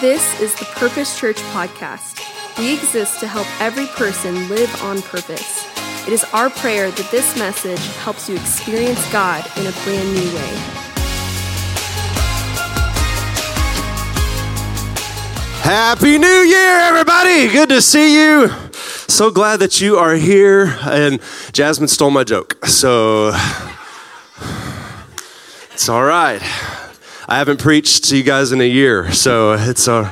This is the Purpose Church podcast. We exist to help every person live on purpose. It is our prayer that this message helps you experience God in a brand new way. Happy New Year, everybody! Good to see you. So glad that you are here. And Jasmine stole my joke, so it's all right. I haven't preached to you guys in a year, so it's uh,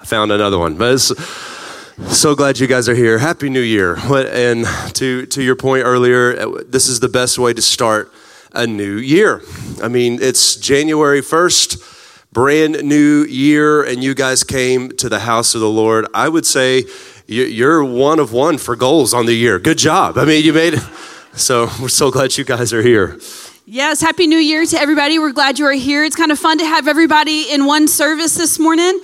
I found another one. But so glad you guys are here. Happy New Year! And to to your point earlier, this is the best way to start a new year. I mean, it's January first, brand new year, and you guys came to the house of the Lord. I would say you're one of one for goals on the year. Good job. I mean, you made it. So we're so glad you guys are here. Yes, Happy New Year to everybody. We're glad you are here. It's kind of fun to have everybody in one service this morning.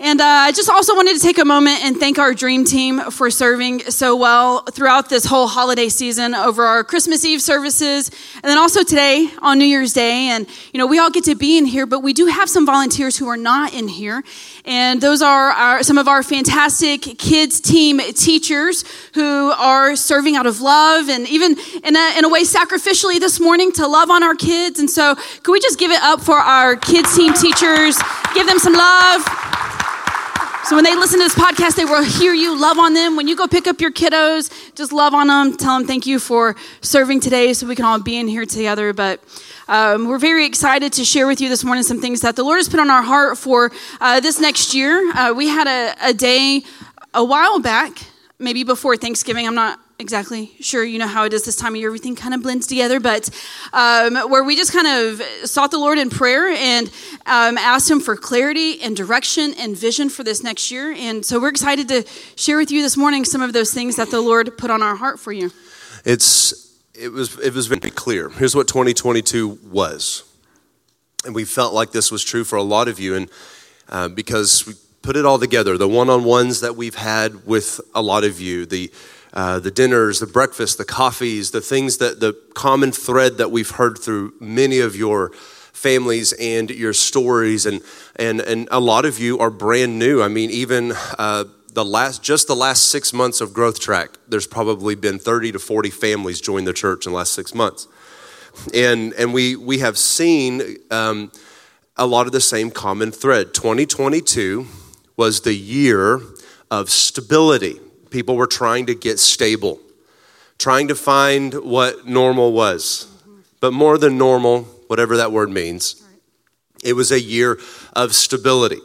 And uh, I just also wanted to take a moment and thank our dream team for serving so well throughout this whole holiday season over our Christmas Eve services and then also today on New Year's Day. And, you know, we all get to be in here, but we do have some volunteers who are not in here. And those are our, some of our fantastic kids team teachers who are serving out of love and even in a, in a way sacrificially this morning to love on our kids. And so, could we just give it up for our kids team teachers? Give them some love. So when they listen to this podcast, they will hear you, love on them. When you go pick up your kiddos, just love on them. Tell them thank you for serving today so we can all be in here together. But um, we're very excited to share with you this morning some things that the Lord has put on our heart for uh, this next year. Uh, we had a, a day a while back, maybe before Thanksgiving. I'm not exactly. Sure you know how it is this time of year. Everything kind of blends together but um, where we just kind of sought the lord in prayer and um, asked him for clarity and direction and vision for this next year. And so we're excited to share with you this morning some of those things that the lord put on our heart for you. It's it was it was very clear. Here's what 2022 was. And we felt like this was true for a lot of you. And uh, because we put it all together the one-on-ones that we've had with a lot of you the uh, the dinners, the breakfasts, the coffees, the things that the common thread that we've heard through many of your families and your stories, and and and a lot of you are brand new. I mean, even uh, the last just the last six months of Growth Track, there's probably been 30 to 40 families join the church in the last six months, and and we we have seen. Um, a lot of the same common thread. 2022 was the year of stability People were trying to get stable, trying to find what normal was. But more than normal, whatever that word means, it was a year of stability.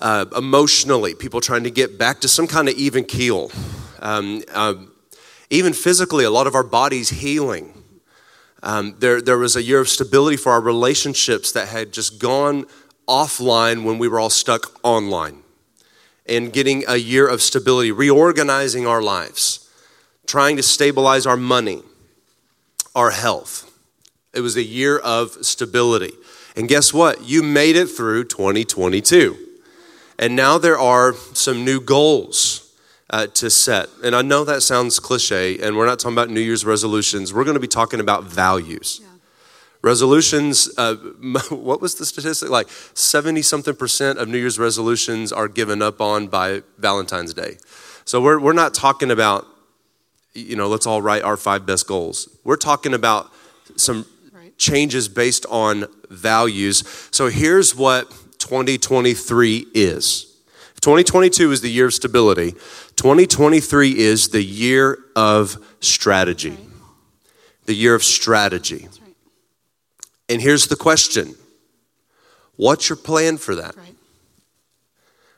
Uh, emotionally, people trying to get back to some kind of even keel. Um, um, even physically, a lot of our bodies healing. Um, there, there was a year of stability for our relationships that had just gone offline when we were all stuck online and getting a year of stability, reorganizing our lives, trying to stabilize our money, our health. It was a year of stability. And guess what? You made it through 2022. And now there are some new goals uh, to set. And I know that sounds cliche, and we're not talking about New Year's resolutions. We're going to be talking about values. Yeah. Resolutions, uh, what was the statistic? Like 70 something percent of New Year's resolutions are given up on by Valentine's Day. So we're, we're not talking about, you know, let's all write our five best goals. We're talking about some changes based on values. So here's what 2023 is 2022 is the year of stability, 2023 is the year of strategy. The year of strategy. And here's the question What's your plan for that? Right.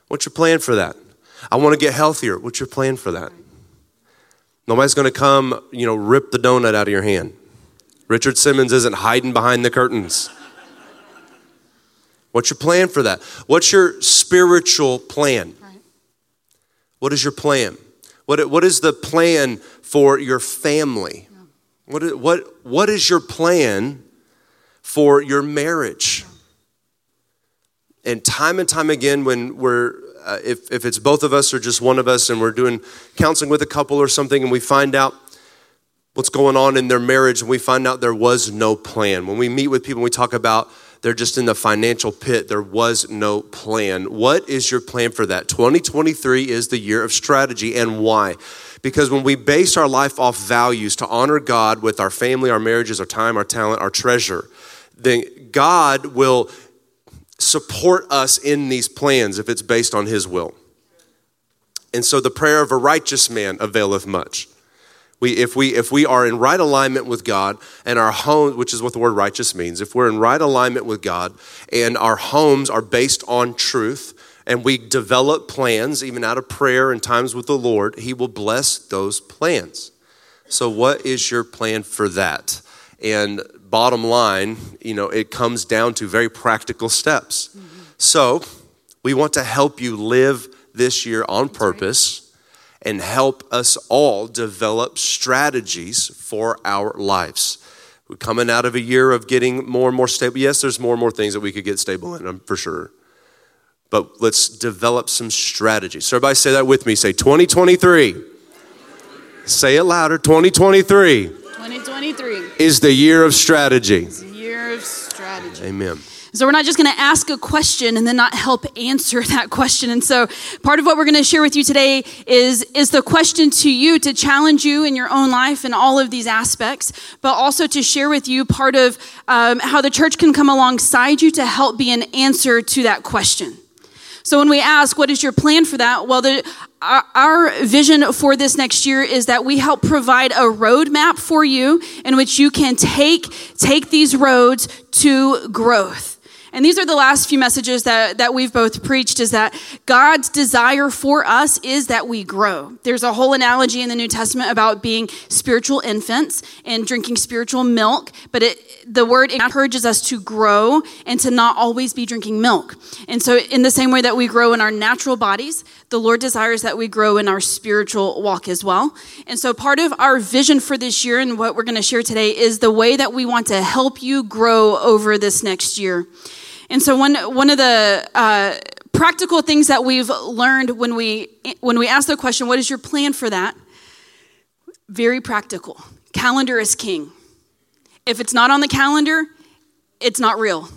What's your plan for that? I want to get healthier. What's your plan for that? Right. Nobody's going to come, you know, rip the donut out of your hand. Richard Simmons isn't hiding behind the curtains. What's your plan for that? What's your spiritual plan? Right. What is your plan? What, what is the plan for your family? Yeah. What, what, what is your plan for your marriage. And time and time again, when we're, uh, if, if it's both of us or just one of us, and we're doing counseling with a couple or something, and we find out what's going on in their marriage, and we find out there was no plan. When we meet with people, we talk about They're just in the financial pit. There was no plan. What is your plan for that? 2023 is the year of strategy, and why? Because when we base our life off values to honor God with our family, our marriages, our time, our talent, our treasure, then God will support us in these plans if it's based on His will. And so the prayer of a righteous man availeth much. We, if, we, if we are in right alignment with God and our home, which is what the word righteous means, if we're in right alignment with God and our homes are based on truth and we develop plans, even out of prayer and times with the Lord, He will bless those plans. So, what is your plan for that? And bottom line, you know, it comes down to very practical steps. Mm-hmm. So, we want to help you live this year on purpose and help us all develop strategies for our lives. We're coming out of a year of getting more and more stable. Yes, there's more and more things that we could get stable in, for sure. But let's develop some strategies. So, everybody say that with me. Say 2023. 2023. Say it louder 2023. 2023 is the year of strategy. year of strategy. Amen. So we're not just going to ask a question and then not help answer that question. And so part of what we're going to share with you today is, is the question to you to challenge you in your own life in all of these aspects, but also to share with you part of um, how the church can come alongside you to help be an answer to that question. So when we ask, what is your plan for that? Well, the, our, our, vision for this next year is that we help provide a roadmap for you in which you can take, take these roads to growth. And these are the last few messages that, that we've both preached is that God's desire for us is that we grow. There's a whole analogy in the New Testament about being spiritual infants and drinking spiritual milk, but it, the word encourages us to grow and to not always be drinking milk. And so, in the same way that we grow in our natural bodies, the Lord desires that we grow in our spiritual walk as well. And so, part of our vision for this year and what we're going to share today is the way that we want to help you grow over this next year. And so one one of the uh, practical things that we've learned when we when we ask the question, "What is your plan for that?" Very practical. Calendar is king. If it's not on the calendar, it's not real.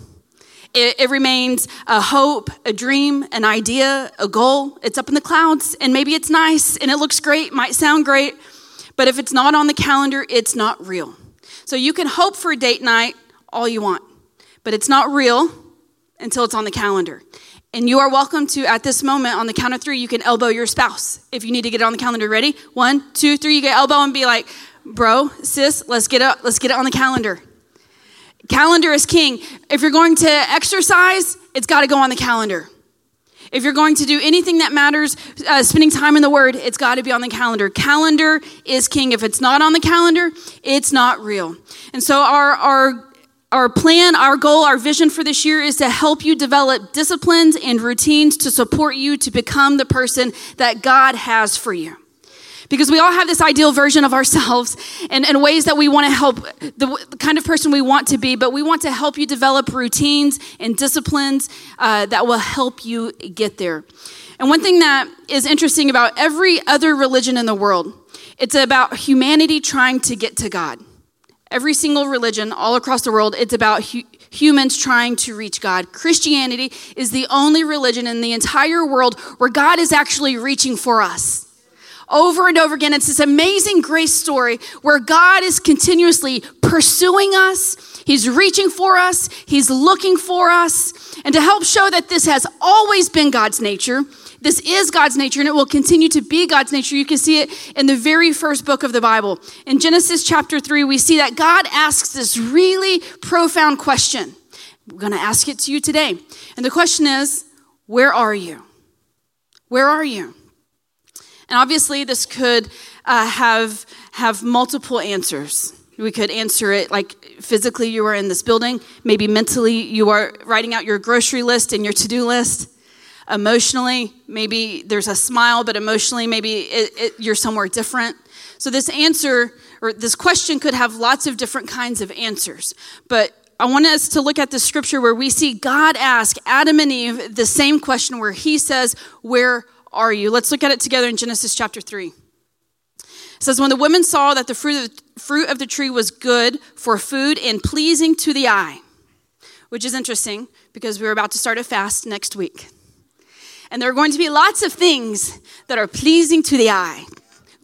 It, it, remains a hope, a dream, an idea, a goal. It's up in the clouds, and maybe it's nice and it looks great, might sound great, but if it's not on the calendar, it's not real. So you can hope for a date night all you want, but it's not real until it's on the calendar. And you are welcome to, at this moment, on the count of three, you can elbow your spouse if you need to get it on the calendar. Ready? One, two, three. You get elbow and be like, bro, sis, let's get it, let's get it on the calendar. Calendar is king. If you're going to exercise, it's got to go on the calendar. If you're going to do anything that matters, uh, spending time in the Word, it's got to be on the calendar. Calendar is king. If it's not on the calendar, it's not real. And so our our our plan, our goal, our vision for this year is to help you develop disciplines and routines to support you to become the person that God has for you. Because we all have this ideal version of ourselves and, and ways that we want to help the, the, kind of person we want to be, but we want to help you develop routines and disciplines uh, that will help you get there. And one thing that is interesting about every other religion in the world, it's about humanity trying to get to God. Every single religion all across the world, it's about hu- humans trying to reach God. Christianity is the only religion in the entire world where God is actually reaching for us. Over and over again, it's this amazing grace story where God is continuously pursuing us. He's reaching for us. He's looking for us. And to help show that this has always been God's nature, this is God's nature and it will continue to be God's nature. You can see it in the very first book of the Bible. In Genesis chapter 3, we see that God asks this really profound question. We're going to ask it to you today. And the question is, where are you? Where are you? And obviously, this could uh, have, have multiple answers. We could answer it like physically, you are in this building. Maybe mentally, you are writing out your grocery list and your to do list emotionally maybe there's a smile but emotionally maybe it, it, you're somewhere different so this answer or this question could have lots of different kinds of answers but i want us to look at the scripture where we see god ask adam and eve the same question where he says where are you let's look at it together in genesis chapter 3 it says when the women saw that the fruit of the, fruit of the tree was good for food and pleasing to the eye which is interesting because we're about to start a fast next week. And there are going to be lots of things that are pleasing to the eye,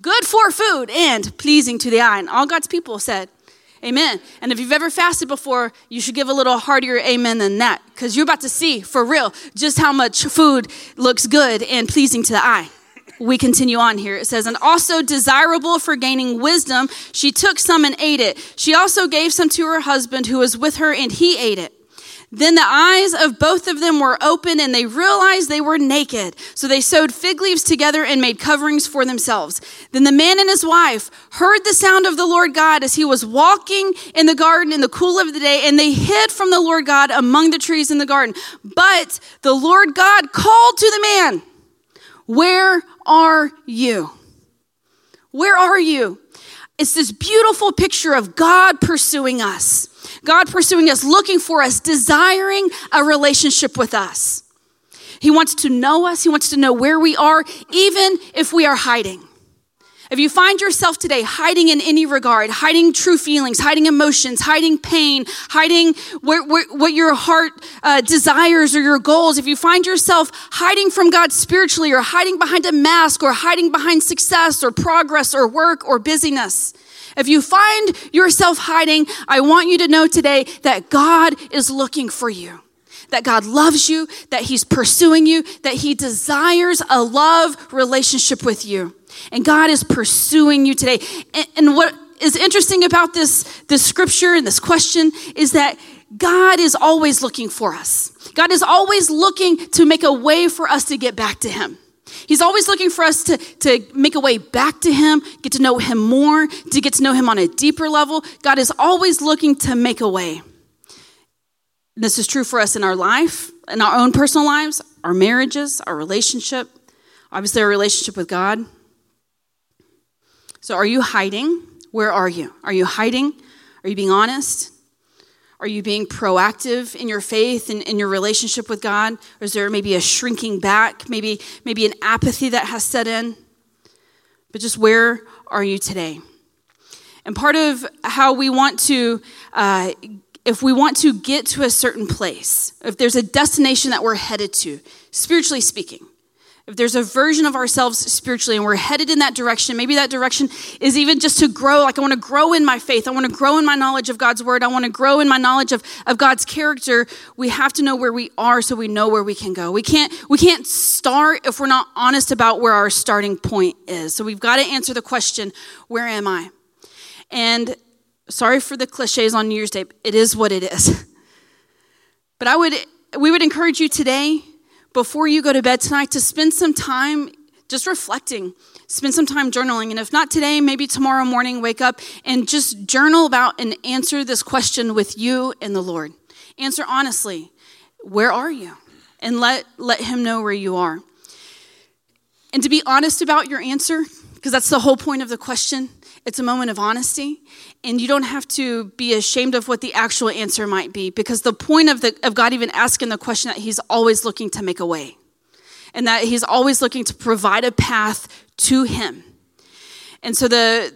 good for food and pleasing to the eye. And all God's people said, Amen. And if you've ever fasted before, you should give a little heartier amen than that because you're about to see for real just how much food looks good and pleasing to the eye. We continue on here. It says, and also desirable for gaining wisdom, she took some and ate it. She also gave some to her husband who was with her, and he ate it. Then the eyes of both of them were open and they realized they were naked. So they sewed fig leaves together and made coverings for themselves. Then the man and his wife heard the sound of the Lord God as he was walking in the garden in the cool of the day, and they hid from the Lord God among the trees in the garden. But the Lord God called to the man, Where are you? Where are you? It's this beautiful picture of God pursuing us. God pursuing us, looking for us, desiring a relationship with us. He wants to know us, He wants to know where we are, even if we are hiding. If you find yourself today hiding in any regard, hiding true feelings, hiding emotions, hiding pain, hiding where, where, what your heart uh, desires or your goals, if you find yourself hiding from God spiritually or hiding behind a mask or hiding behind success or progress or work or busyness, if you find yourself hiding, I want you to know today that God is looking for you. That God loves you, that He's pursuing you, that He desires a love relationship with you. And God is pursuing you today. And, and what is interesting about this, this scripture and this question is that God is always looking for us. God is always looking to make a way for us to get back to Him. He's always looking for us to, to make a way back to Him, get to know Him more, to get to know Him on a deeper level. God is always looking to make a way. This is true for us in our life, in our own personal lives, our marriages, our relationship, obviously, our relationship with God. So, are you hiding? Where are you? Are you hiding? Are you being honest? Are you being proactive in your faith and in your relationship with God? Or is there maybe a shrinking back, maybe, maybe an apathy that has set in? But just where are you today? And part of how we want to, uh, if we want to get to a certain place, if there's a destination that we're headed to, spiritually speaking, if there's a version of ourselves spiritually and we're headed in that direction, maybe that direction is even just to grow. Like, I want to grow in my faith. I want to grow in my knowledge of God's word. I want to grow in my knowledge of, of God's character. We have to know where we are so we know where we can go. We can't, we can't start if we're not honest about where our starting point is. So we've got to answer the question where am I? And sorry for the cliches on New Year's Day, it is what it is. But I would, we would encourage you today before you go to bed tonight to spend some time just reflecting, spend some time journaling. And if not today, maybe tomorrow morning, wake up and just journal about and answer this question with you and the Lord. Answer honestly where are you? And let, let Him know where you are. And to be honest about your answer, because that's the whole point of the question. It's a moment of honesty, and you don't have to be ashamed of what the actual answer might be, because the point of, the, of God even asking the question that He's always looking to make a way, and that He's always looking to provide a path to Him. And so the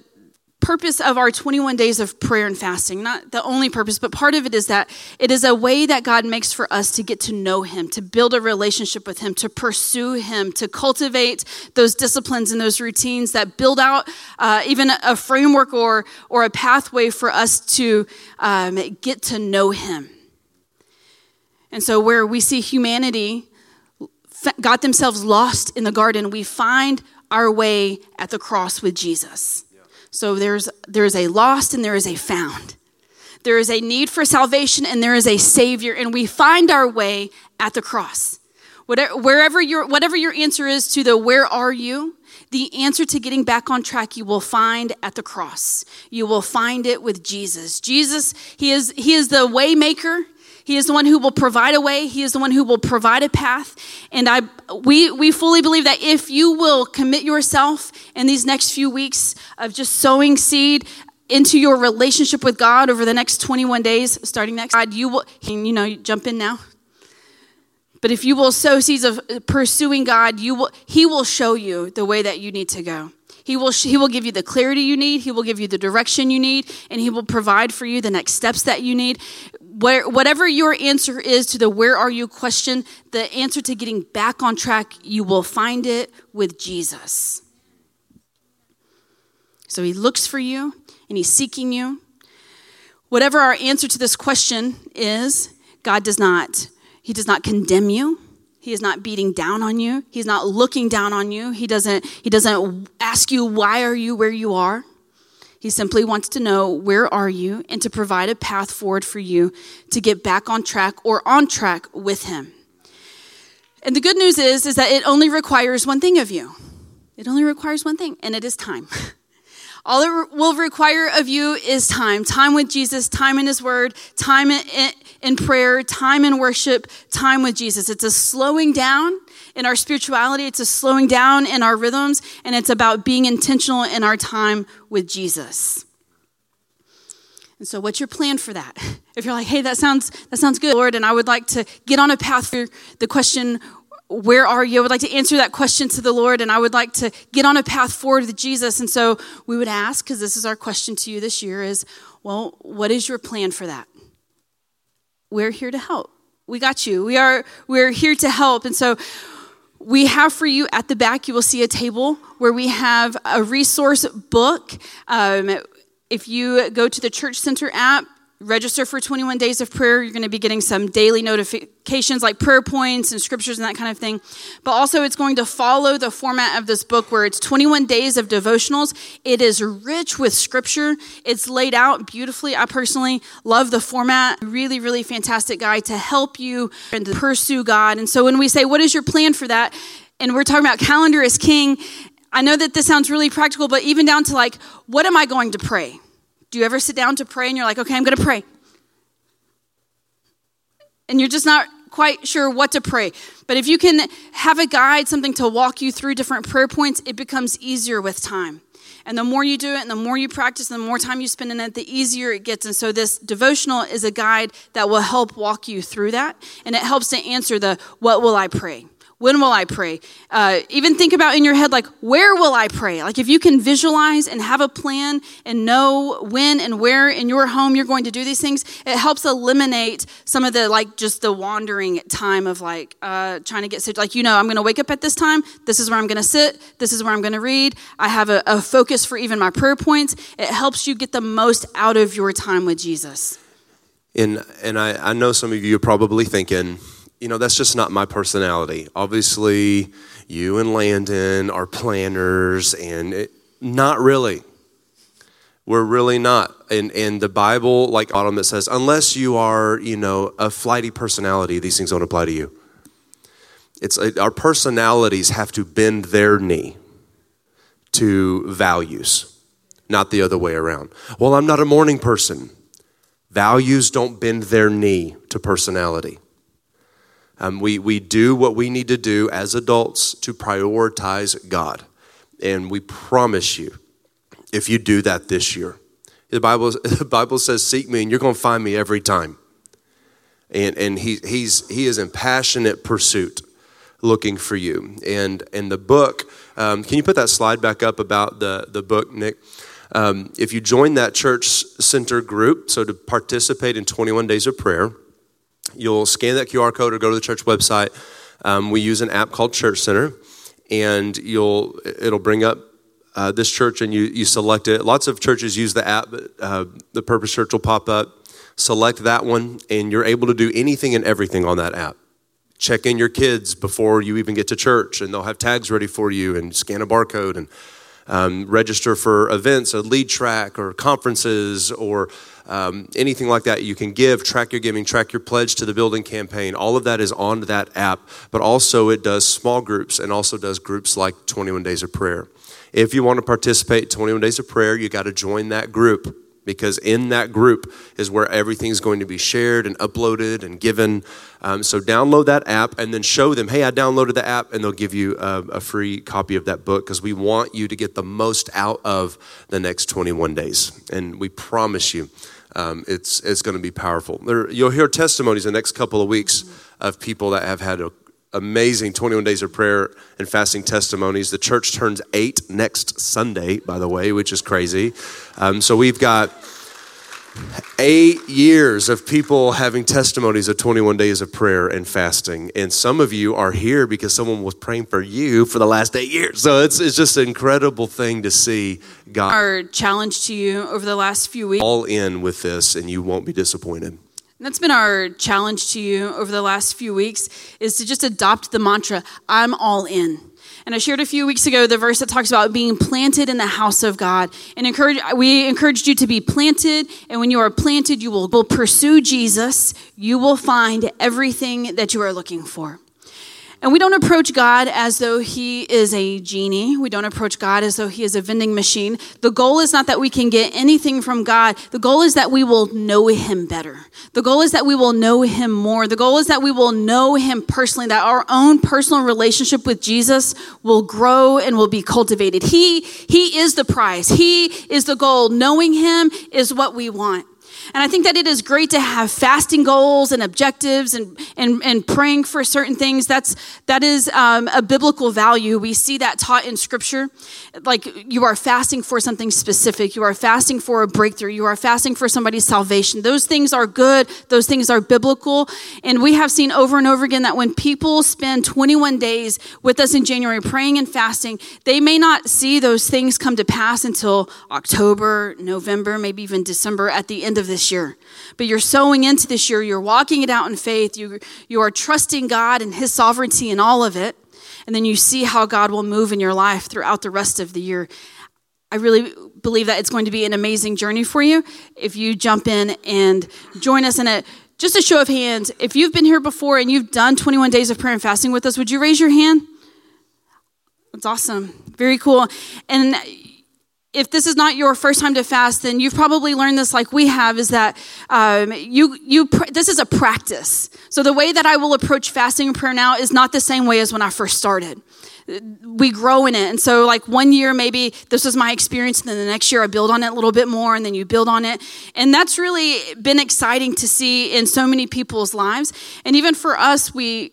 purpose of our 21 days of prayer and fasting, not the only purpose, but part of it is that it is a way that God makes for us to get to know Him, to build a relationship with Him, to pursue Him, to cultivate those disciplines and those routines that build out uh, even a framework or, or a pathway for us to um, get to know Him. And so, where we see humanity got themselves lost in the garden, we find our way at the cross with Jesus. So there's there's a lost and there is a found. There is a need for salvation and there is a savior and we find our way at the cross. Whatever, wherever your whatever your answer is to the where are you, the answer to getting back on track you will find at the cross. You will find it with Jesus. Jesus, he is he is the way maker. He is the one who will provide a way. He is the one who will provide a path. And I, we, we fully believe that if you will commit yourself in these next few weeks of just sowing seed into your relationship with God over the next 21 days, starting next, God, you will, you know, jump in now. But if you will sow seeds of pursuing God, you will, He will show you the way that you need to go. He will, he will give you the clarity you need, He will give you the direction you need, and He will provide for you the next steps that you need. Where, whatever your answer is to the where are you question, the answer to getting back on track, you will find it with Jesus. So He looks for you and He's seeking you. Whatever our answer to this question is, God does not, He does not condemn you. He is not beating down on you. He's not looking down on you. He doesn't, he doesn't ask you, why are you where you are? He simply wants to know where are you and to provide a path forward for you to get back on track or on track with him. And the good news is is that it only requires one thing of you. It only requires one thing, and it is time. All it will require of you is time time with Jesus, time in His Word, time in, in prayer, time in worship, time with Jesus. It's a slowing down in our spirituality, it's a slowing down in our rhythms, and it's about being intentional in our time with Jesus. And so, what's your plan for that? If you're like, "Hey, that sounds that sounds good, Lord," and I would like to get on a path for the question, where are you? I would like to answer that question to the Lord, and I would like to get on a path forward with Jesus. And so we would ask, because this is our question to you this year, is well, what is your plan for that? We're here to help. We got you. We are we're here to help. And so we have for you at the back, you will see a table where we have a resource book. Um, if you go to the Church Center app, register for 21 days of prayer. You're going to be getting some daily notifications like prayer points and scriptures and that kind of thing. But also, it's going to follow the format of this book where it's 21 days of devotionals. It is rich with scripture, it's laid out beautifully. I personally love the format. Really, really fantastic guide to help you and pursue God. And so, when we say, What is your plan for that? And we're talking about calendar as king. I know that this sounds really practical, but even down to like, what am I going to pray? Do you ever sit down to pray and you're like, okay, I'm going to pray? And you're just not quite sure what to pray. But if you can have a guide, something to walk you through different prayer points, it becomes easier with time. And the more you do it and the more you practice, and the more time you spend in it, the easier it gets. And so this devotional is a guide that will help walk you through that. And it helps to answer the what will I pray? When will I pray? Uh, even think about in your head, like, where will I pray? Like, if you can visualize and have a plan and know when and where in your home you're going to do these things, it helps eliminate some of the, like, just the wandering time of, like, uh, trying to get sit. Like, you know, I'm going to wake up at this time. This is where I'm going to sit. This is where I'm going to read. I have a, a focus for even my prayer points. It helps you get the most out of your time with Jesus. And, and I, I know some of you are probably thinking, you know, that's just not my personality. Obviously, you and Landon are planners, and it, not really. We're really not. And, and the Bible, like Autumn, that says, unless you are, you know, a flighty personality, these things don't apply to you. It's our personalities have to bend their knee to values, not the other way around. Well, I'm not a morning person. Values don't bend their knee to personality. Um, we, we do what we need to do as adults to prioritize God. And we promise you, if you do that this year, the Bible, the Bible says, Seek me, and you're going to find me every time. And, and he, he's, he is in passionate pursuit looking for you. And, and the book, um, can you put that slide back up about the, the book, Nick? Um, if you join that church center group, so to participate in 21 days of prayer, You'll scan that QR code or go to the church website. Um, we use an app called Church Center, and you'll it'll bring up uh, this church, and you you select it. Lots of churches use the app. But, uh, the Purpose Church will pop up. Select that one, and you're able to do anything and everything on that app. Check in your kids before you even get to church, and they'll have tags ready for you, and scan a barcode and um, register for events, a lead track, or conferences, or um, anything like that. You can give, track your giving, track your pledge to the building campaign. All of that is on that app, but also it does small groups and also does groups like 21 Days of Prayer. If you want to participate in 21 Days of Prayer, you got to join that group because in that group is where everything's going to be shared and uploaded and given. Um, so download that app and then show them, hey, I downloaded the app, and they'll give you a, a free copy of that book because we want you to get the most out of the next 21 days. And we promise you. Um, it's, it's going to be powerful. There, you'll hear testimonies in the next couple of weeks of people that have had a, amazing 21 days of prayer and fasting testimonies. The church turns eight next Sunday, by the way, which is crazy. Um, so we've got eight years of people having testimonies of 21 days of prayer and fasting. And some of you are here because someone was praying for you for the last eight years. So it's, it's just an incredible thing to see God. Our challenge to you over the last few weeks. All in with this, and you won't be disappointed. That's been our challenge to you over the last few weeks is to just adopt the mantra, I'm all in. And I shared a few weeks ago the verse that talks about being planted in the house of God. And encourage, we encouraged you to be planted. And when you are planted, you will, will pursue Jesus. You will find everything that you are looking for. And we don't approach God as though He is a genie. We don't approach God as though He is a vending machine. The goal is not that we can get anything from God. The goal is that we will know Him better. The goal is that we will know Him more. The goal is that we will know Him personally, that our own personal relationship with Jesus will grow and will be cultivated. He, he is the prize, He is the goal. Knowing Him is what we want. And I think that it is great to have fasting goals and objectives and, and, and praying for certain things. That's, that is um, a biblical value. We see that taught in scripture. Like you are fasting for something specific. You are fasting for a breakthrough. You are fasting for somebody's salvation. Those things are good. Those things are biblical. And we have seen over and over again that when people spend 21 days with us in January praying and fasting, they may not see those things come to pass until October, November, maybe even December at the end of the this year. But you're sowing into this year, you're walking it out in faith, you, you are trusting God and His sovereignty in all of it. And then you see how God will move in your life throughout the rest of the year. I really believe that it's going to be an amazing journey for you if you jump in and join us in it. Just a show of hands, if you've been here before and you've done 21 days of prayer and fasting with us, would you raise your hand? That's awesome. Very cool. And if this is not your first time to fast, then you've probably learned this like we have is that um, you, you, this is a practice. So the way that I will approach fasting and prayer now is not the same way as when I first started. We grow in it. And so, like one year, maybe this was my experience, and then the next year I build on it a little bit more, and then you build on it. And that's really been exciting to see in so many people's lives. And even for us, we,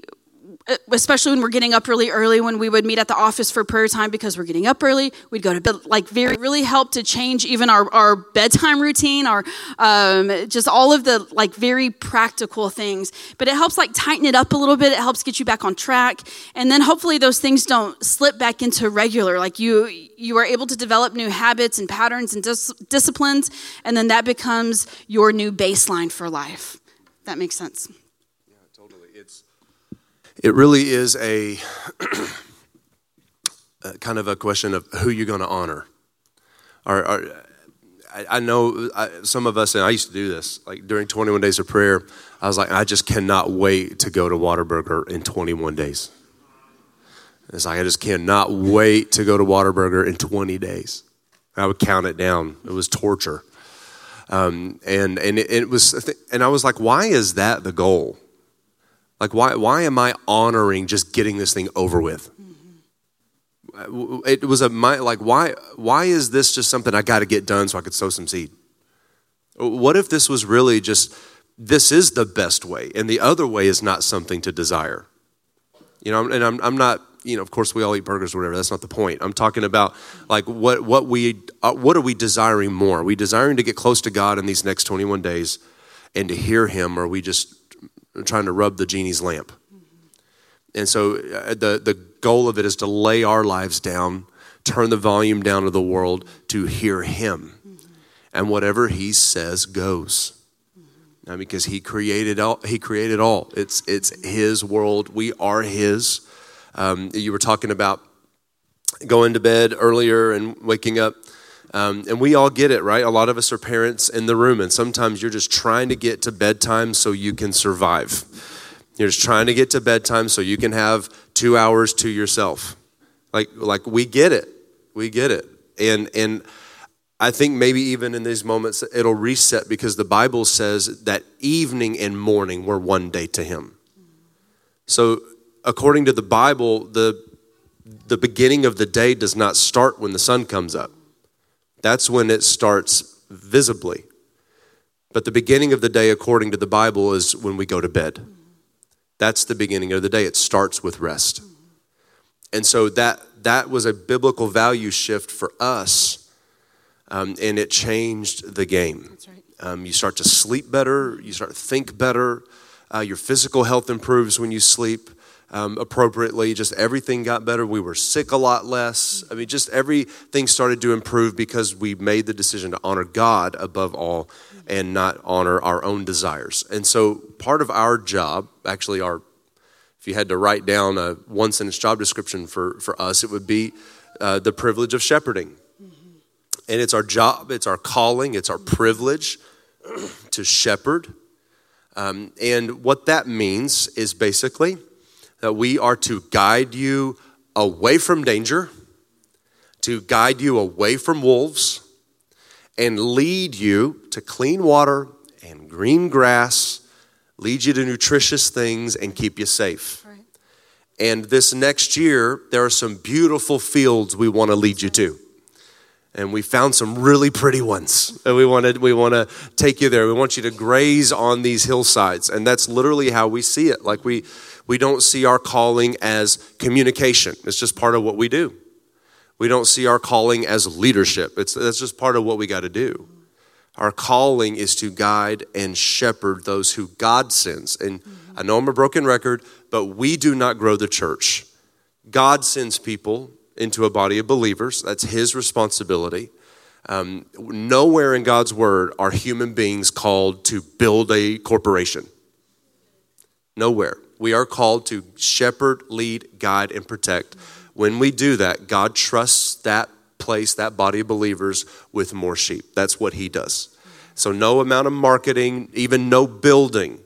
especially when we're getting up really early when we would meet at the office for prayer time because we're getting up early we'd go to bed like very really helped to change even our, our bedtime routine our um, just all of the like very practical things. But it helps like tighten it up a little bit. It helps get you back on track. And then hopefully those things don't slip back into regular. Like you you are able to develop new habits and patterns and dis- disciplines and then that becomes your new baseline for life. That makes sense it really is a, a kind of a question of who you're going to honor. Or, or I, I, know I, some of us, and I used to do this, like during 21 days of prayer, I was like, I just cannot wait to go to Whataburger in 21 days. It's like, I just cannot wait to go to Whataburger in 20 days. I would count it down. It was torture. Um, and and it, it was, and I was like, why is that the goal? Like, why, why am I honoring just getting this thing over with? It was a, my, like, why, why is this just something I got to get done so I could sow some seed? What if this was really just, this is the best way, and the other way is not something to desire? You know, and I'm, I'm not, you know, of course we all eat burgers or whatever. That's not the point. I'm talking about like what, what we, uh, what are we desiring more? Are we desiring to get close to God in these next 21 days and to hear Him, or are we just trying to rub the genie's lamp. And so uh, the, the goal of it is to lay our lives down, turn the volume down of the world to hear Him. And whatever He says goes. Now, because He created all, He created all. It's, it's His world. We are His. Um, you were talking about going to bed earlier and waking up um, and we all get it, right? A lot of us are parents in the room, and sometimes you're just trying to get to bedtime so you can survive. You're just trying to get to bedtime so you can have two hours to yourself. Like, like we get it. We get it. And, and I think maybe even in these moments, it'll reset because the Bible says that evening and morning were one day to Him. So, according to the Bible, the, the beginning of the day does not start when the sun comes up. That's when it starts visibly. But the beginning of the day, according to the Bible, is when we go to bed. That's the beginning of the day. It starts with rest. And so that that was a biblical value shift for us, um, and it changed the game. Right. Um, you start to sleep better. You start to think better. Uh, your physical health improves when you sleep um, appropriately. Just everything got better. We were sick a lot less. I mean, just everything started to improve because we made the decision to honor God above all and not honor our own desires. And so, part of our job, actually, our if you had to write down a one sentence job description for, for us, it would be uh, the privilege of shepherding. And it's our job, it's our calling, it's our privilege to shepherd. Um, and what that means is basically that we are to guide you away from danger, to guide you away from wolves, and lead you to clean water and green grass lead you to nutritious things, and keep you safe. Right. And this next year, there are some beautiful fields we want to lead you to. And we found some really pretty ones. And we want to we want to take you there. We want you to graze on these hillsides. And that's literally how we see it. Like we we don't see our calling as communication. It's just part of what we do. We don't see our calling as leadership. It's that's just part of what we got to do. Our calling is to guide and shepherd those who God sends. And mm-hmm. I know I'm a broken record, but we do not grow the church. God sends people into a body of believers, that's His responsibility. Um, nowhere in God's word are human beings called to build a corporation. Nowhere. We are called to shepherd, lead, guide, and protect. When we do that, God trusts that place that body of believers with more sheep. That's what he does. So, no amount of marketing, even no building.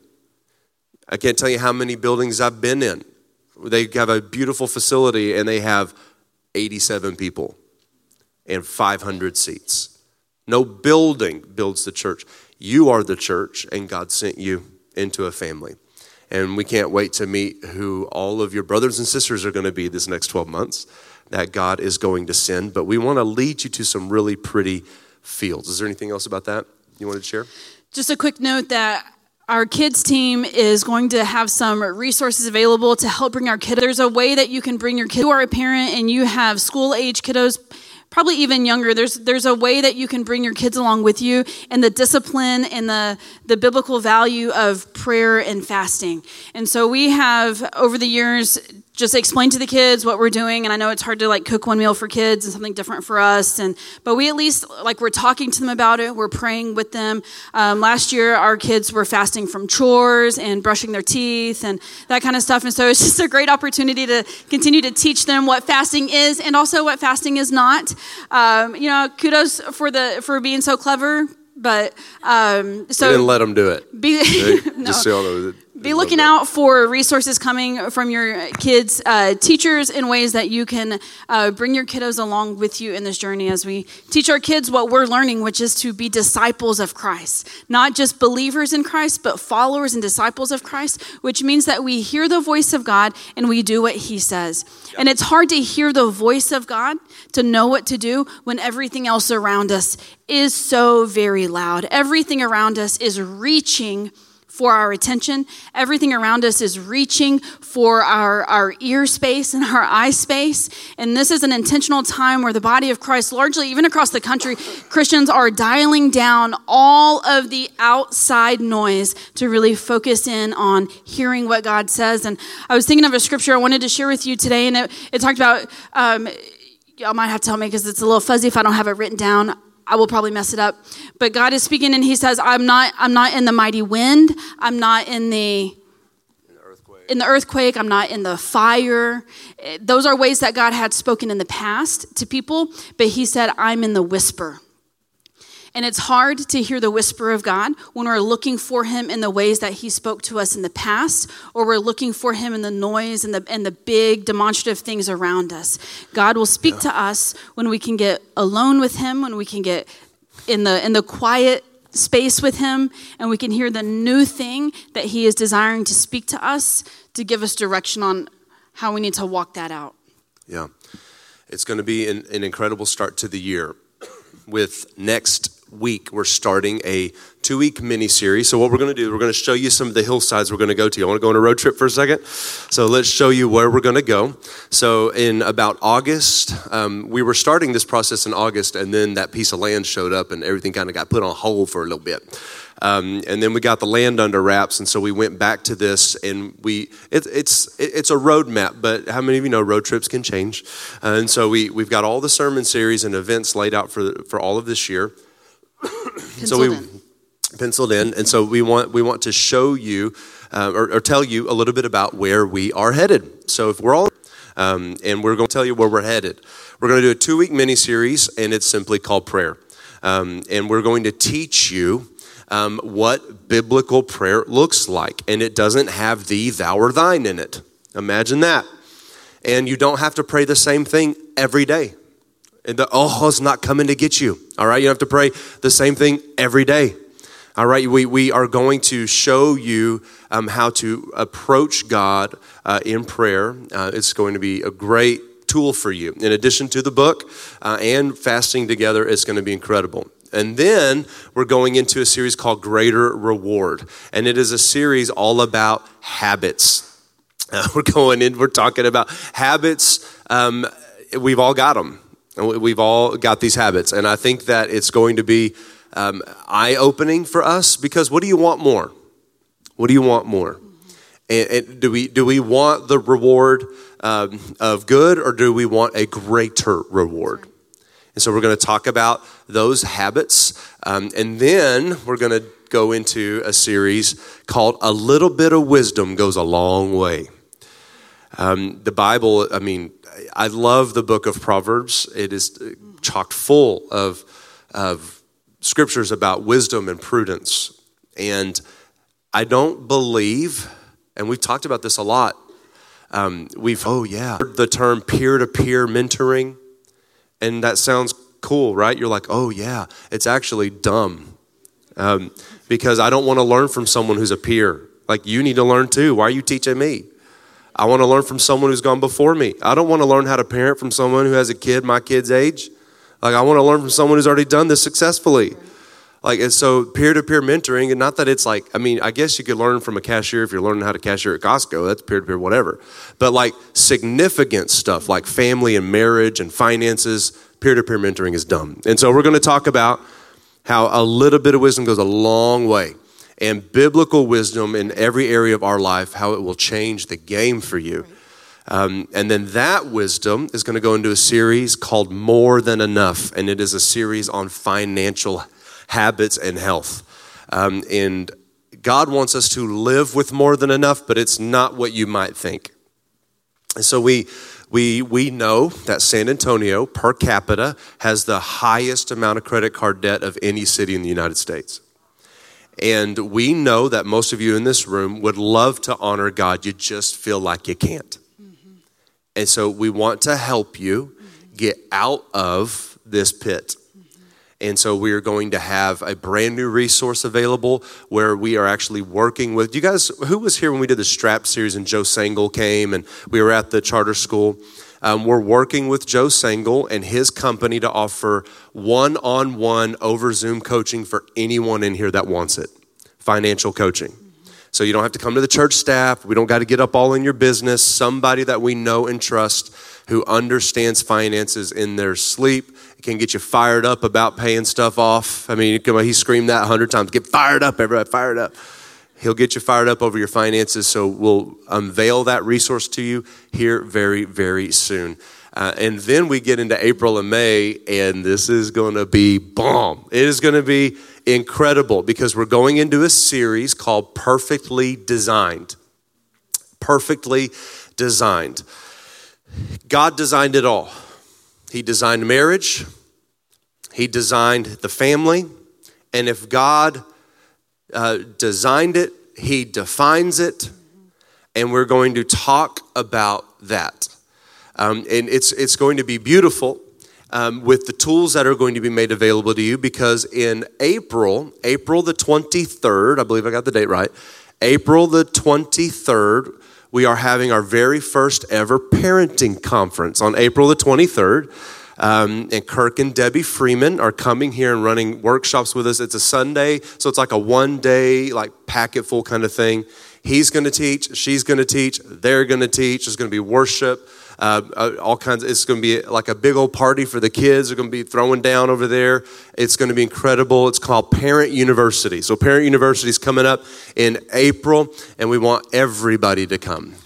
I can't tell you how many buildings I've been in. They have a beautiful facility and they have 87 people and 500 seats. No building builds the church. You are the church, and God sent you into a family. And we can't wait to meet who all of your brothers and sisters are going to be this next 12 months that God is going to send. But we want to lead you to some really pretty fields. Is there anything else about that you wanted to share? Just a quick note that our kids team is going to have some resources available to help bring our kids. There's a way that you can bring your kid. You are a parent and you have school age kiddos probably even younger. There's there's a way that you can bring your kids along with you and the discipline and the the biblical value of prayer and fasting. And so we have over the years just explain to the kids what we're doing. And i know it's hard to like cook one meal for kids and something different for us. And but we at least like we're talking to them about it. We're praying with them. Um, last year our kids were fasting from chores and brushing their teeth and that kind of stuff. And so it's just a great opportunity to continue to teach them what fasting is and also what fasting is not. Um, you know kudos for the for being so clever but um, so didn't let them do it. Be, no. Just so y'all know, be looking out for resources coming from your kids' uh, teachers in ways that you can uh, bring your kiddos along with you in this journey as we teach our kids what we're learning, which is to be disciples of Christ. Not just believers in Christ, but followers and disciples of Christ, which means that we hear the voice of God and we do what He says. Yep. And it's hard to hear the voice of God, to know what to do when everything else around us is so very loud. Everything around us is reaching for our attention. Everything around us is reaching for our, our ear space and our eye space. And this is an intentional time where the body of Christ, largely even across the country, Christians are dialing down all of the outside noise to really focus in on hearing what God says. And I was thinking of a scripture I wanted to share with you today, and it, it talked about. Um, y'all might have to tell me because it's a little fuzzy if I don't have it written down. I will probably mess it up. But God is speaking and he says, I'm not, I'm not in the mighty wind. I'm not in the in the earthquake, I'm not in the fire. Those are ways that God had spoken in the past to people, but He said, I'm in the whisper. And it's hard to hear the whisper of God when we're looking for Him in the ways that He spoke to us in the past, or we're looking for Him in the noise and the, and the big demonstrative things around us. God will speak yeah. to us when we can get alone with Him, when we can get in the, in the quiet space with Him, and we can hear the new thing that He is desiring to speak to us to give us direction on how we need to walk that out. Yeah. It's going to be an, an incredible start to the year with next week, we're starting a two week mini series. So, what we're going to do, we're going to show you some of the hillsides we're going to go to. I want to go on a road trip for a second. So, let's show you where we're going to go. So, in about August, um, we were starting this process in August, and then that piece of land showed up, and everything kind of got put on hold for a little bit. Um, and then we got the land under wraps, and so we went back to this, and we it, it's it's a roadmap. But how many of you know road trips can change? Uh, and so we we've got all the sermon series and events laid out for for all of this year. So we in. penciled in, and so we want we want to show you uh, or, or, tell you a little bit about where we are headed. So if we're all um, and we're going to tell you where we're headed. We're going to do a two week mini series, and it's simply called prayer. Um, and we're going to teach you um, what biblical prayer looks like. And it doesn't have thee, thou, or thine in it. Imagine that. And you don't have to pray the same thing every day. And the oh is not coming to get you. All right, you have to pray the same thing every day. All right, we, we are going to show you um, how to approach God uh, in prayer. Uh, it's going to be a great tool for you. In addition to the book uh, and fasting together, it's going to be incredible. And then we're going into a series called Greater Reward. And it is a series all about habits. Uh, we're going in, we're talking about habits. Um, we've all got them. We've all got these habits. And I think that it's going to be um, eye opening for us because what do you want more? What do you want more? And, and do, we, do we want the reward um, of good or do we want a greater reward? And so we're going to talk about those habits. Um, and then we're going to go into a series called A Little Bit of Wisdom Goes a Long Way. Um, the Bible, I mean, I love the book of Proverbs. It is chock full of, of scriptures about wisdom and prudence. And I don't believe, and we've talked about this a lot. Um, we've, oh yeah, the term peer to peer mentoring and that sounds cool, right? You're like, oh, yeah, it's actually dumb. Um, because I don't want to learn from someone who's a peer. Like, you need to learn too. Why are you teaching me? I want to learn from someone who's gone before me. I don't want to learn how to parent from someone who has a kid my kid's age. Like, I want to learn from someone who's already done this successfully. Like, and so peer to peer mentoring, and not that it's like, I mean, I guess you could learn from a cashier if you're learning how to cashier at Costco, that's peer to peer, whatever. But like significant stuff like family and marriage and finances, peer to peer mentoring is dumb. And so we're going to talk about how a little bit of wisdom goes a long way and biblical wisdom in every area of our life, how it will change the game for you. Um, and then that wisdom is going to go into a series called More Than Enough, and it is a series on financial habits and health. Um, and God wants us to live with more than enough, but it's not what you might think. And so we, we, we know that San Antonio per capita has the highest amount of credit card debt of any city in the United States. And we know that most of you in this room would love to honor God, you just feel like you can't. Mm-hmm. And so we want to help you get out of this pit. And so we are going to have a brand new resource available where we are actually working with. You guys, who was here when we did the Strap series and Joe Sangl came and we were at the charter school? Um, we're working with Joe Sangl and his company to offer one on one over Zoom coaching for anyone in here that wants it financial coaching. So you don't have to come to the church staff. We don't got to get up all in your business. Somebody that we know and trust who understands finances in their sleep can get you fired up about paying stuff off. I mean, he screamed that a hundred times. Get fired up, everybody, fired up. He'll get you fired up over your finances. So we'll unveil that resource to you here very, very soon. Uh, and then we get into April and May, and this is going to be bomb. It is going to be incredible because we're going into a series called Perfectly Designed. Perfectly Designed. God designed it all. He designed marriage, He designed the family, and if God uh, designed it, He defines it, and we're going to talk about that. Um, and it's, it's going to be beautiful um, with the tools that are going to be made available to you because in April, April the 23rd, I believe I got the date right, April the 23rd, we are having our very first ever parenting conference on April the 23rd. Um, and Kirk and Debbie Freeman are coming here and running workshops with us. It's a Sunday, so it's like a one day, like packet full kind of thing. He's going to teach, she's going to teach, they're going to teach. There's going to be worship. Uh, uh, all kinds. Of, it's going to be like a big old party for the kids. They're going to be throwing down over there. It's going to be incredible. It's called Parent University. So Parent University is coming up in April, and we want everybody to come.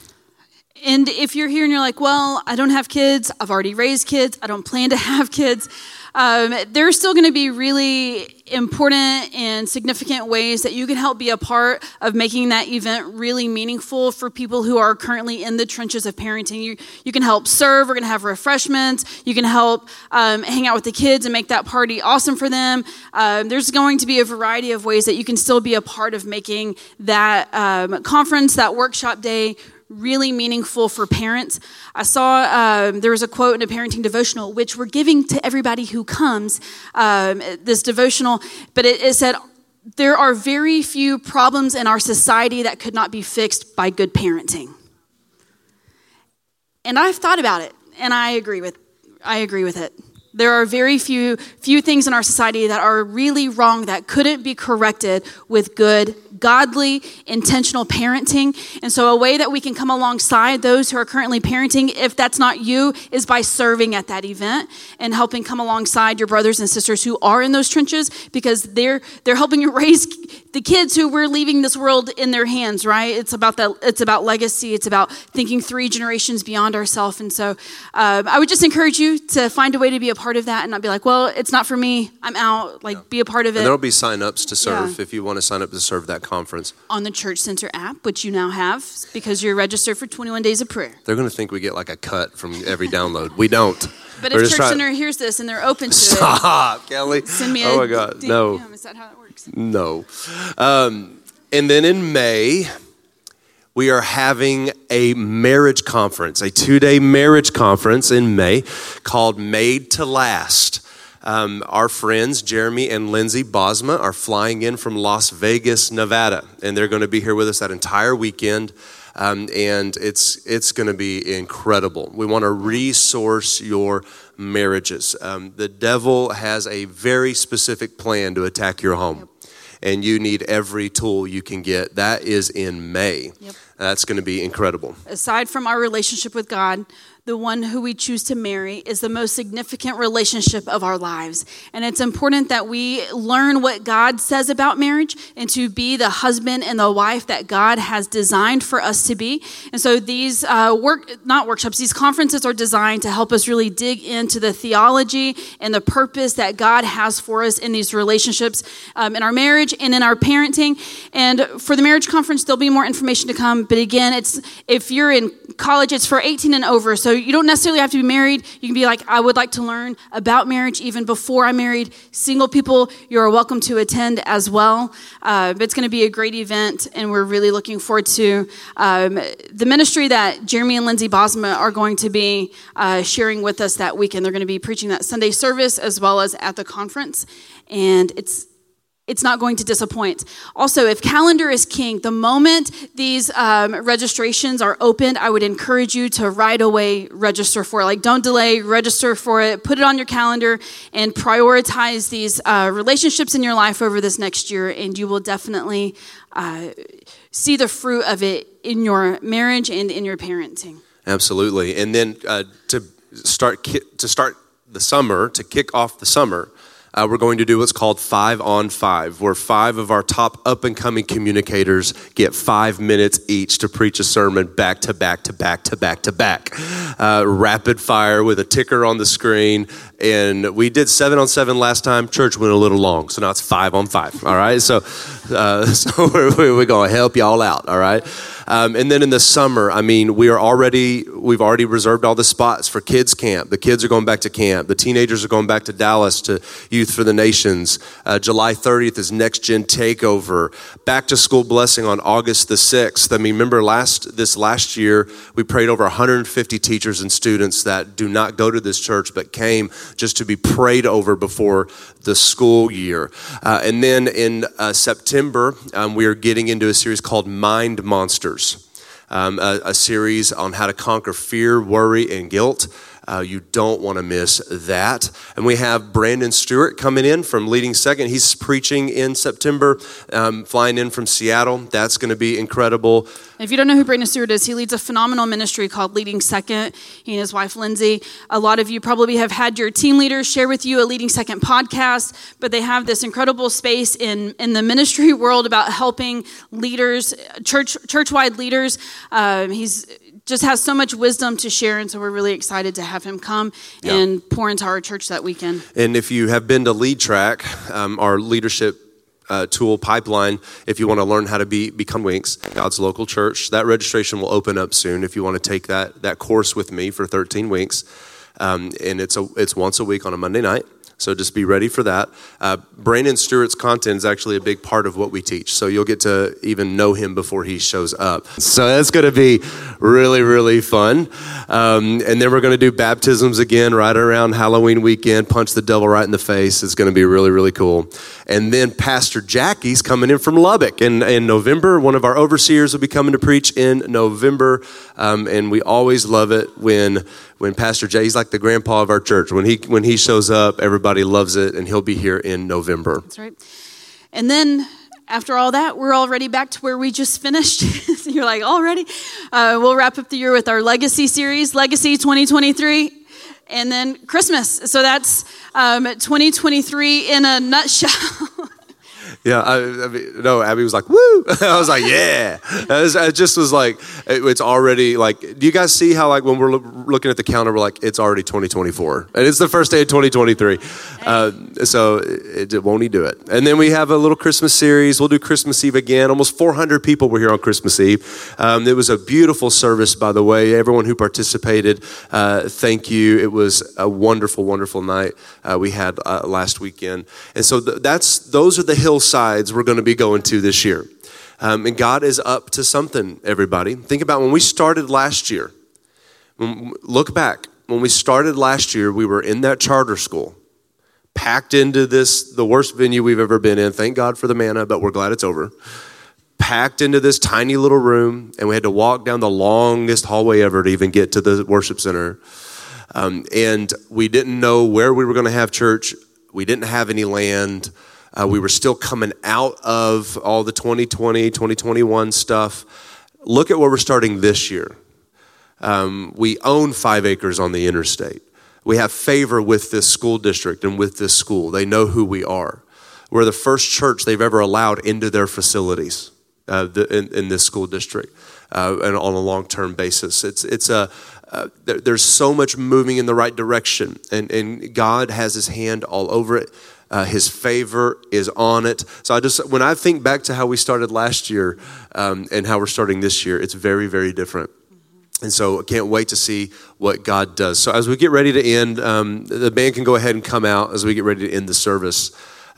And if you're here and you're like, well, I don't have kids, I've already raised kids, I don't plan to have kids, um, there's still going to be really important and significant ways that you can help be a part of making that event really meaningful for people who are currently in the trenches of parenting. You, you can help serve, we're going to have refreshments, you can help um, hang out with the kids and make that party awesome for them. Um, there's going to be a variety of ways that you can still be a part of making that um, conference, that workshop day really meaningful for parents. I saw um, there was a quote in a parenting devotional, which we're giving to everybody who comes, um, this devotional, but it, it said, There are very few problems in our society that could not be fixed by good parenting. And I've thought about it, and I agree with, I agree with it. There are very few, few things in our society that are really wrong that couldn't be corrected with good, godly, intentional parenting. And so, a way that we can come alongside those who are currently parenting, if that's not you, is by serving at that event and helping come alongside your brothers and sisters who are in those trenches because they're, they're helping you raise the kids who we're leaving this world in their hands, right? It's about that. It's about legacy. It's about thinking three generations beyond ourselves. And so, uh, I would just encourage you to find a way to be a part of that and not be like, well, it's not for me. I'm out. Like, yeah. be a part of it. And there'll be sign-ups to serve yeah. if you want to sign up to serve that conference on the Church Center app, which you now have because you're registered for 21 days of prayer. They're going to think we get like a cut from every download. We don't. But We're if Church trying... Center hears this and they're open to Stop, it, stop, Kelly. Send me. Oh my God, no. Is that how it works? No. Um, and then in May, we are having a marriage conference, a two day marriage conference in May called Made to Last. Um, our friends, Jeremy and Lindsay Bosma, are flying in from Las Vegas, Nevada, and they're going to be here with us that entire weekend. Um, and it's it's going to be incredible. We want to resource your marriages. Um, the devil has a very specific plan to attack your home and you need every tool you can get. That is in May. Yep. That's going to be incredible. Aside from our relationship with God, the one who we choose to marry is the most significant relationship of our lives. And it's important that we learn what God says about marriage and to be the husband and the wife that God has designed for us to be. And so these uh, work, not workshops, these conferences are designed to help us really dig into the theology and the purpose that God has for us in these relationships um, in our marriage and in our parenting. And for the marriage conference, there'll be more information to come. But again, it's if you're in college, it's for 18 and over. So you don't necessarily have to be married. You can be like, I would like to learn about marriage even before I'm married. Single people, you're welcome to attend as well. Uh, it's going to be a great event, and we're really looking forward to um, the ministry that Jeremy and Lindsay Bosma are going to be uh, sharing with us that weekend. They're going to be preaching that Sunday service as well as at the conference. And it's it's not going to disappoint. Also, if calendar is king, the moment these um, registrations are opened, I would encourage you to right away register for it. Like, don't delay, register for it, put it on your calendar, and prioritize these uh, relationships in your life over this next year, and you will definitely uh, see the fruit of it in your marriage and in your parenting. Absolutely. And then uh, to start to start the summer, to kick off the summer, uh, we're going to do what's called five on five, where five of our top up and coming communicators get five minutes each to preach a sermon back to back to back to back to back. Uh, rapid fire with a ticker on the screen. And we did seven on seven last time. Church went a little long, so now it's five on five. All right, so uh, so we're, we're going to help y'all out. All right. Um, and then in the summer, I mean, we are already, we've already reserved all the spots for kids camp. The kids are going back to camp. The teenagers are going back to Dallas to Youth for the Nations. Uh, July 30th is Next Gen Takeover. Back to School Blessing on August the 6th. I mean, remember last, this last year, we prayed over 150 teachers and students that do not go to this church, but came just to be prayed over before the school year. Uh, and then in uh, September, um, we are getting into a series called Mind Um, a, a, series on how to conquer fear, worry, and guilt. Uh, you don't want to miss that. And we have Brandon Stewart coming in from Leading Second. He's preaching in September, um, flying in from Seattle. That's going to be incredible. If you don't know who Brandon Stewart is, he leads a phenomenal ministry called Leading Second. He and his wife Lindsay. A lot of you probably have had your team leaders share with you a Leading Second podcast, but they have this incredible space in in the ministry world about helping leaders, church church-wide leaders. Um, he's just has so much wisdom to share, and so we're really excited to have him come Yeah. and pour into our church that weekend. And if you have been to Lead Track, um, our leadership uh, tool pipeline, if you want to learn how to be become Winks, God's local church, that registration will open up soon. If you want to take that that course with me for 13 weeks, um, and it's a it's once a week on a Monday night. So just be ready for that. Uh, Brandon Stewart's content is actually a big part of what we teach. So you'll get to even know him before he shows up. So that's going to be really, really fun. Um, and then we're going to do baptisms again right around Halloween weekend, punch the devil right in the face. It's going to be really, really cool. And then Pastor Jackie's coming in from Lubbock in, in November. One of our overseers will be coming to preach in November. Um, and we always love it when when Pastor Jay, he's like the grandpa of our church. When he when he shows up, everybody loves it, and he'll be here in November. That's right. And then after all that, we're already back to where we just finished. You're like, already? Uh, we'll wrap up the year with our Legacy series, Legacy 2023, and then Christmas. So that's um, 2023 in a nutshell. Yeah, I, I mean, no, Abby was like, "Woo!" I was like, "Yeah." I, was- I just was like, it- it's already like. Do you guys see how like when we're loo- looking at the calendar, we're like, it's already 2024, and it's the first day of 2023. Uh, so it, it won't he do it? And then we have a little Christmas series. We'll do Christmas Eve again. Almost 400 people were here on Christmas Eve. Um, it was a beautiful service, by the way. Everyone who participated, uh, thank you. It was a wonderful, wonderful night uh, we had uh, last weekend. And so th- that's those are the hillsides we're going to be going to this year. Um, and God is up to something, everybody. Think about when we started last year. When, look back. When we started last year, we were in that charter school, packed into this, the worst venue we've ever been in. Thank God for the manna, but we're glad it's over. Packed into this tiny little room, and we had to walk down the longest hallway ever to even get to the worship center. Um, and we didn't know where we were going to have church. We didn't have any land. Uh, we were still coming out of all the 2020, 2021 stuff. Look at where we're starting this year. Um, we own five acres on the interstate. We have favor with this school district and with this school. They know who we are. We're the first church they've ever allowed into their facilities uh, the, in, in this school district uh, and on a long term basis. It's, it's a, uh, there, there's so much moving in the right direction, and, and God has his hand all over it. Uh, his favor is on it. So I just, when I think back to how we started last year um, and how we're starting this year, it's very, very different. And so I can't wait to see what God does. So as we get ready to end, um, the band can go ahead and come out as we get ready to end the service.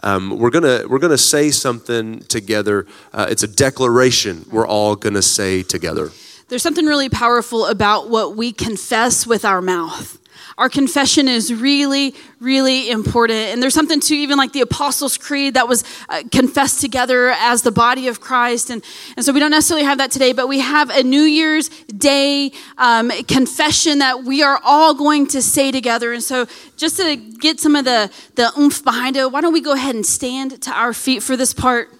Um, we're gonna we're gonna say something together. Uh, it's a declaration we're all gonna say together. There's something really powerful about what we confess with our mouth. Our confession is really, really important. And there's something to even like the Apostles' Creed that was uh, confessed together as the body of Christ. And, and so we don't necessarily have that today, but we have a New Year's Day um, confession that we are all going to say together. And so just to get some of the, the oomph behind it, why don't we go ahead and stand to our feet for this part?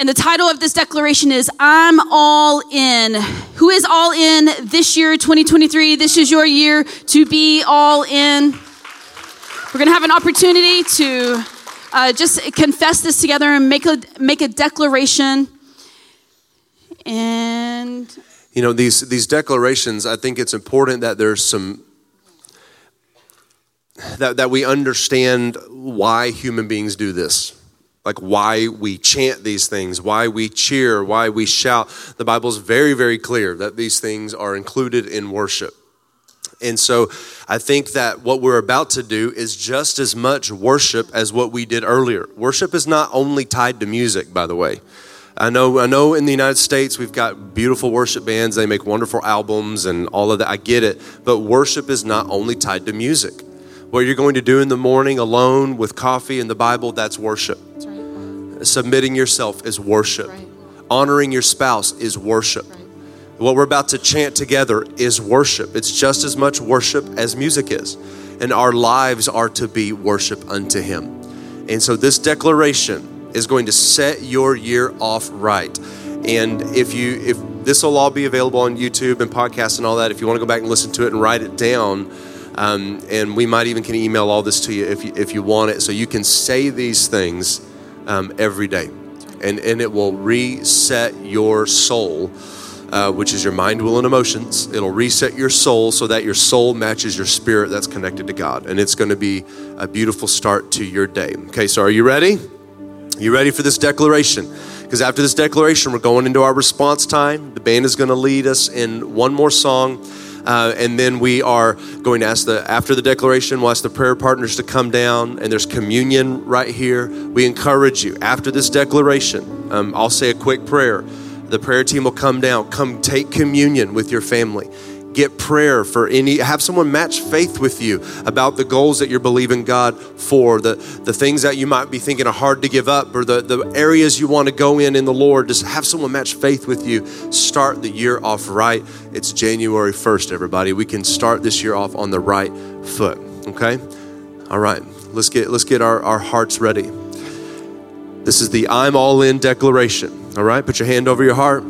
And the title of this declaration is I'm all in. Who is all in this year, 2023? This is your year to be all in. We're going to have an opportunity to uh, just confess this together and make a, make a declaration. And You know these these declarations. I think it's important that there's some that that we understand why human beings do this. Like why we chant these things, why we cheer, why we shout. The Bible's very, very clear that these things are included in worship. And so I think that what we're about to do is just as much worship as what we did earlier. Worship is not only tied to music, by the way. I know, I know in the United States we've got beautiful worship bands, they make wonderful albums and all of that. I get it. But worship is not only tied to music. What you're going to do in the morning alone with coffee and the Bible, that's worship. Submitting yourself is worship. Right. Honoring your spouse is worship. Right. What we're about to chant together is worship. It's just as much worship as music is. And our lives are to be worship unto Him. And so this declaration is going to set your year off right. And if you, if this will all be available on YouTube and podcasts and all that, if you want to go back and listen to it and write it down, um, and we might even can email all this to you if you, if you want it, so you can say these things um, every day, and and it will reset your soul. Uh, which is your mind, will, and emotions. It'll reset your soul so that your soul matches your spirit that's connected to God. And it's going to be a beautiful start to your day. Okay, so are you ready? You ready for this declaration? Because after this declaration, we're going into our response time. The band is going to lead us in one more song. Uh, and then we are going to ask the, after the declaration, we'll ask the prayer partners to come down, and there's communion right here. We encourage you, after this declaration, um, I'll say a quick prayer. The prayer team will come down, come take communion with your family get prayer for any have someone match faith with you about the goals that you're believing god for the, the things that you might be thinking are hard to give up or the, the areas you want to go in in the lord. Just have someone match faith with you. Start the year off right. It's january 1st everybody. We can start this year off on the right foot okay? All right let's get let's get our, our hearts ready. This is the i'm all in declaration all right? Put your hand over your heart.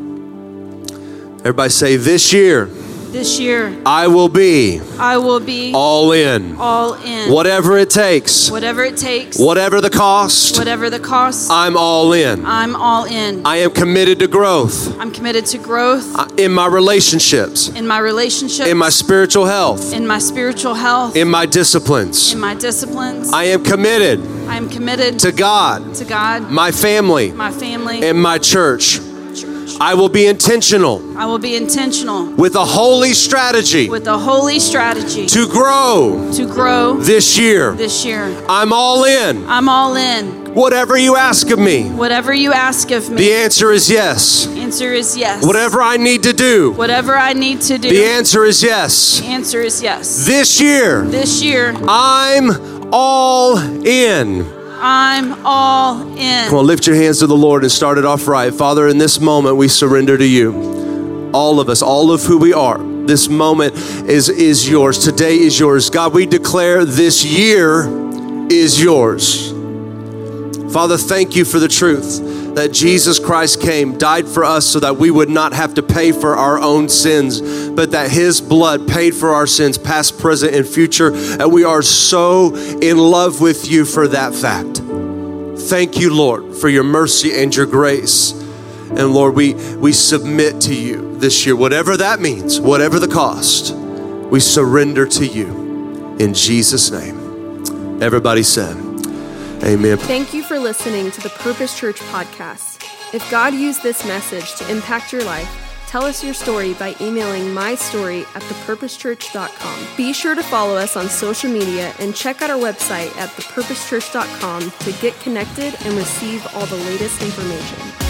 Everybody say this year this year, I will be I will be all in. all in. Whatever it takes, Whatever it takes, whatever the cost, whatever the cost, I'm all in. I'm all in. I am committed to growth. I'm committed to growth. In my relationships, in my relationship, in my spiritual health, in my spiritual health, in my disciplines. in my disciplines. I am committed I am committed to God, to God, my family, my family, and my church. I will be intentional I will be intentional with a holy strategy with a holy strategy to grow to grow this year. this year. I'm all in. I'm all in. Whatever you ask of me, Whatever you ask of me. the answer is yes. answer is yes. Whatever I need to do, Whatever I need to do, the answer is yes. the answer is yes. This year, This year, I'm all in. I'm all in. Come on, lift your hands to the Lord and start it off right. Father, in this moment, we surrender to you. All of us, all of who we are. This moment is, is yours. Today is yours. God, we declare this year is yours. Father, thank you for the truth that Jesus Christ came, died for us so that we would not have to pay for our own sins, but that his blood paid for our sins, past, present, and future. And we are so in love with you for that fact. Thank you, Lord, for your mercy and your grace. And Lord, we, we submit to you this year, whatever that means, whatever the cost, we surrender to you in Jesus' name. Everybody said, Amen. Thank you for listening to the Purpose Church podcast. If God used this message to impact your life, tell us your story by emailing my story at thepurposechurch.com. Be sure to follow us on social media and check out our website at thepurposechurch.com to get connected and receive all the latest information.